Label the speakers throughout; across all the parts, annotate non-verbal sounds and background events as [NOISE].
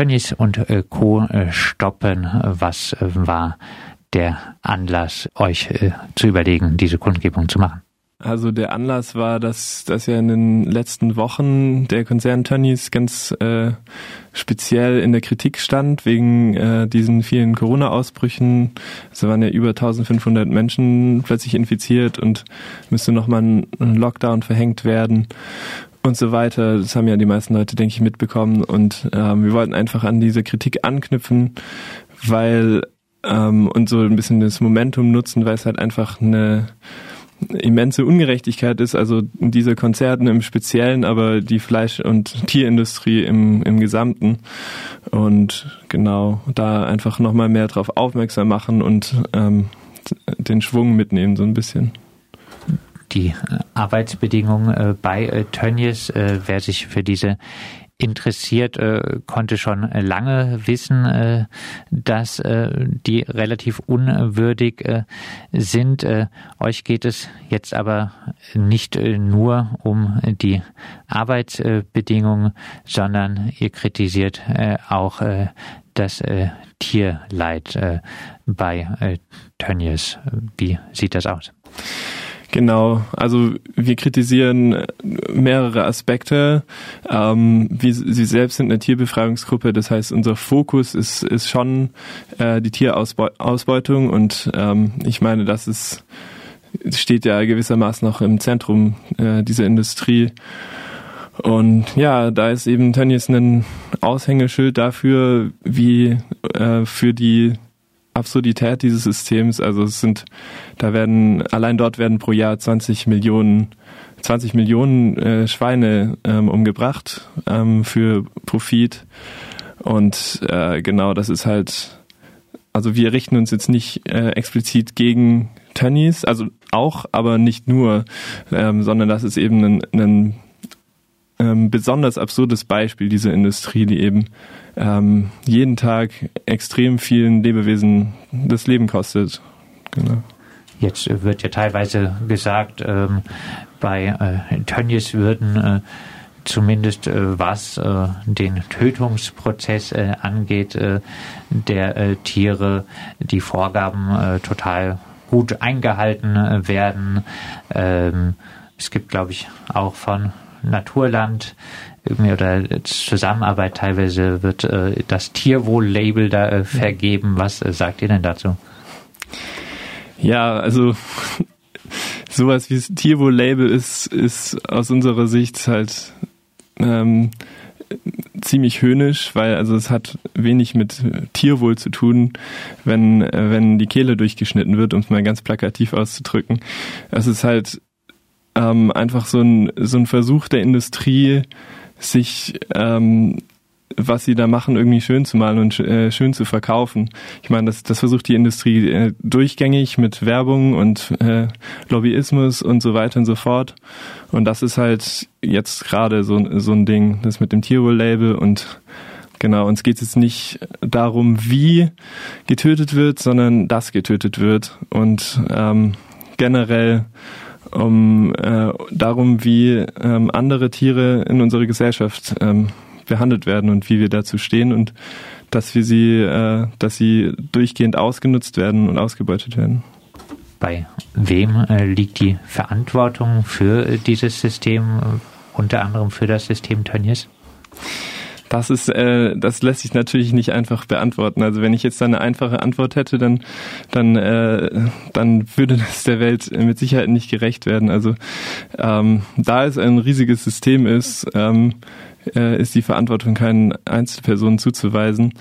Speaker 1: Tönnies und äh, Co. Äh, stoppen. Was war der Anlass, euch zu überlegen, diese Kundgebung zu machen?
Speaker 2: Also der Anlass war, dass, dass ja in den letzten Wochen der Konzern Tönnies ganz äh, speziell in der Kritik stand wegen äh, diesen vielen Corona-Ausbrüchen. Es waren ja über 1500 Menschen plötzlich infiziert und müsste nochmal ein Lockdown verhängt werden und so weiter. Das haben ja die meisten Leute, denke ich, mitbekommen. Und ähm, wir wollten einfach an diese Kritik anknüpfen, weil ähm, und so ein bisschen das Momentum nutzen, weil es halt einfach eine immense Ungerechtigkeit ist, also diese Konzerten im Speziellen, aber die Fleisch- und Tierindustrie im, im Gesamten. Und genau, da einfach nochmal mehr drauf aufmerksam machen und ähm, den Schwung mitnehmen, so ein bisschen
Speaker 1: die äh, Arbeitsbedingungen äh, bei äh, Tönnies. Wer sich für diese interessiert, konnte schon lange wissen, dass die relativ unwürdig sind. Euch geht es jetzt aber nicht nur um die Arbeitsbedingungen, sondern ihr kritisiert auch das Tierleid bei Tönnies. Wie sieht das aus?
Speaker 2: Genau, also wir kritisieren mehrere Aspekte. Ähm, wir, Sie selbst sind eine Tierbefreiungsgruppe, das heißt, unser Fokus ist, ist schon äh, die Tierausbeutung und ähm, ich meine, das ist, steht ja gewissermaßen noch im Zentrum äh, dieser Industrie. Und ja, da ist eben Tönnies ein Aushängeschild dafür, wie äh, für die Absurdität dieses Systems. Also es sind, da werden, allein dort werden pro Jahr 20 Millionen, 20 Millionen äh, Schweine ähm, umgebracht ähm, für Profit. Und äh, genau, das ist halt, also wir richten uns jetzt nicht äh, explizit gegen Tönnies, also auch, aber nicht nur, ähm, sondern das ist eben ein, ein ähm, besonders absurdes Beispiel dieser Industrie, die eben ähm, jeden Tag extrem vielen Lebewesen das Leben kostet.
Speaker 1: Genau. Jetzt wird ja teilweise gesagt, ähm, bei äh, Tönnies würden äh, zumindest äh, was äh, den Tötungsprozess äh, angeht äh, der äh, Tiere, die Vorgaben äh, total gut eingehalten werden. Ähm, es gibt, glaube ich, auch von Naturland irgendwie oder Zusammenarbeit teilweise wird äh, das Tierwohl-Label da äh, vergeben. Was äh, sagt ihr denn dazu?
Speaker 2: Ja, also [LAUGHS] sowas wie das Tierwohl-Label ist, ist aus unserer Sicht halt ähm, ziemlich höhnisch, weil also es hat wenig mit Tierwohl zu tun, wenn wenn die Kehle durchgeschnitten wird, um es mal ganz plakativ auszudrücken. Es ist halt ähm, einfach so ein, so ein Versuch der Industrie, sich ähm, was sie da machen, irgendwie schön zu malen und äh, schön zu verkaufen. Ich meine, das, das versucht die Industrie äh, durchgängig mit Werbung und äh, Lobbyismus und so weiter und so fort. Und das ist halt jetzt gerade so, so ein Ding, das mit dem Tierwohl-Label und genau, uns geht es jetzt nicht darum, wie getötet wird, sondern dass getötet wird. Und ähm, generell um äh, darum, wie ähm, andere Tiere in unserer Gesellschaft ähm, behandelt werden und wie wir dazu stehen und dass wir sie, äh, dass sie durchgehend ausgenutzt werden und ausgebeutet werden.
Speaker 1: Bei wem äh, liegt die Verantwortung für dieses System, äh, unter anderem für das System Tönnies?
Speaker 2: Das ist, äh, das lässt sich natürlich nicht einfach beantworten. Also wenn ich jetzt eine einfache Antwort hätte, dann, dann, äh, dann würde das der Welt mit Sicherheit nicht gerecht werden. Also ähm, da es ein riesiges System ist, ähm, äh, ist die Verantwortung keinen Einzelpersonen zuzuweisen.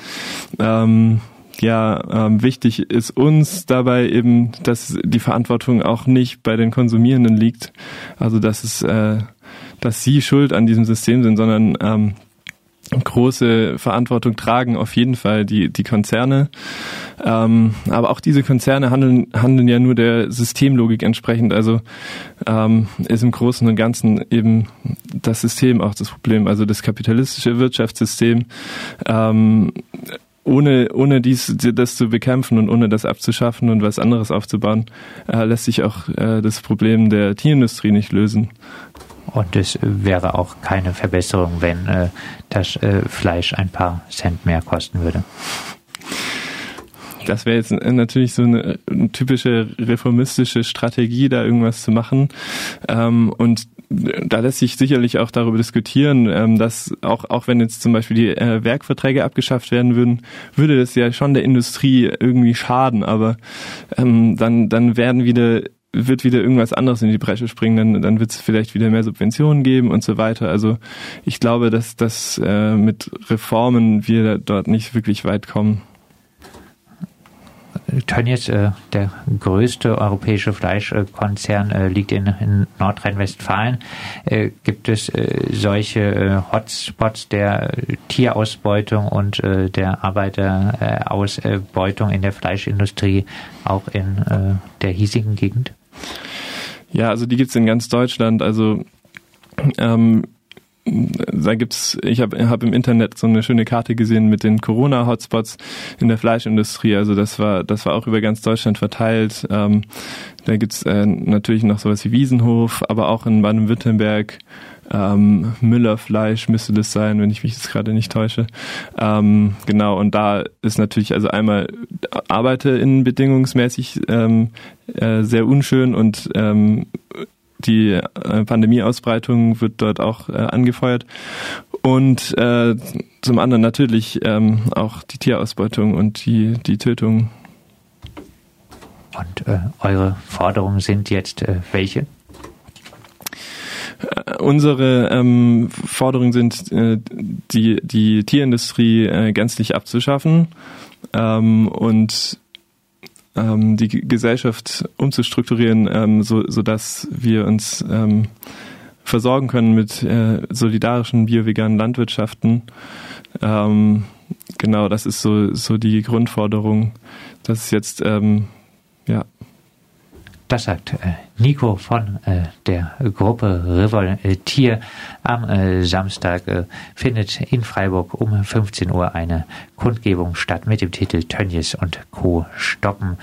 Speaker 2: Ähm, ja, ähm, wichtig ist uns dabei eben, dass die Verantwortung auch nicht bei den Konsumierenden liegt. Also dass es, äh, dass sie schuld an diesem System sind, sondern ähm, große Verantwortung tragen auf jeden Fall die, die Konzerne. Ähm, aber auch diese Konzerne handeln, handeln ja nur der Systemlogik entsprechend. Also ähm, ist im Großen und Ganzen eben das System auch das Problem, also das kapitalistische Wirtschaftssystem. Ähm, ohne, ohne dies, das zu bekämpfen und ohne das abzuschaffen und was anderes aufzubauen, äh, lässt sich auch äh, das Problem der Tierindustrie nicht lösen.
Speaker 1: Und es wäre auch keine Verbesserung, wenn äh, das äh, Fleisch ein paar Cent mehr kosten würde.
Speaker 2: Das wäre jetzt natürlich so eine, eine, typische reformistische Strategie, da irgendwas zu machen. Ähm, und da lässt sich sicherlich auch darüber diskutieren, ähm, dass auch, auch wenn jetzt zum Beispiel die äh, Werkverträge abgeschafft werden würden, würde das ja schon der Industrie irgendwie schaden, aber ähm, dann, dann werden wieder wird wieder irgendwas anderes in die Bresche springen, dann, dann wird es vielleicht wieder mehr Subventionen geben und so weiter. Also ich glaube, dass, dass äh, mit Reformen wir dort nicht wirklich weit kommen.
Speaker 1: Tönnies, äh, der größte europäische Fleischkonzern, äh, liegt in, in Nordrhein-Westfalen. Äh, gibt es äh, solche äh, Hotspots der Tierausbeutung und äh, der Arbeiterausbeutung in der Fleischindustrie auch in der hiesigen Gegend?
Speaker 2: Ja, also die gibt's in ganz Deutschland. Also ähm, da gibt's, ich habe hab im Internet so eine schöne Karte gesehen mit den Corona-Hotspots in der Fleischindustrie. Also das war, das war auch über ganz Deutschland verteilt. Ähm, da gibt's äh, natürlich noch sowas wie Wiesenhof, aber auch in Baden-Württemberg ähm, Müllerfleisch müsste das sein, wenn ich mich jetzt gerade nicht täusche. Ähm, genau, und da ist natürlich also einmal arbeite in bedingungsmäßig ähm, äh, sehr unschön und ähm, die äh, Pandemieausbreitung wird dort auch äh, angefeuert. Und äh, zum anderen natürlich ähm, auch die Tierausbeutung und die, die Tötung.
Speaker 1: Und äh, eure Forderungen sind jetzt äh, welche?
Speaker 2: Unsere ähm, Forderungen sind, äh, die, die Tierindustrie äh, gänzlich abzuschaffen ähm, und ähm, die Gesellschaft umzustrukturieren, ähm, so, so dass wir uns ähm, versorgen können mit äh, solidarischen bio-veganen Landwirtschaften. Ähm, genau, das ist so, so die Grundforderung. Das ist jetzt, ähm, ja,
Speaker 1: das sagt äh, Nico von äh, der Gruppe Revoltier. Am äh, Samstag findet in Freiburg um 15 Uhr eine Kundgebung statt mit dem Titel Tönnies und Co. stoppen.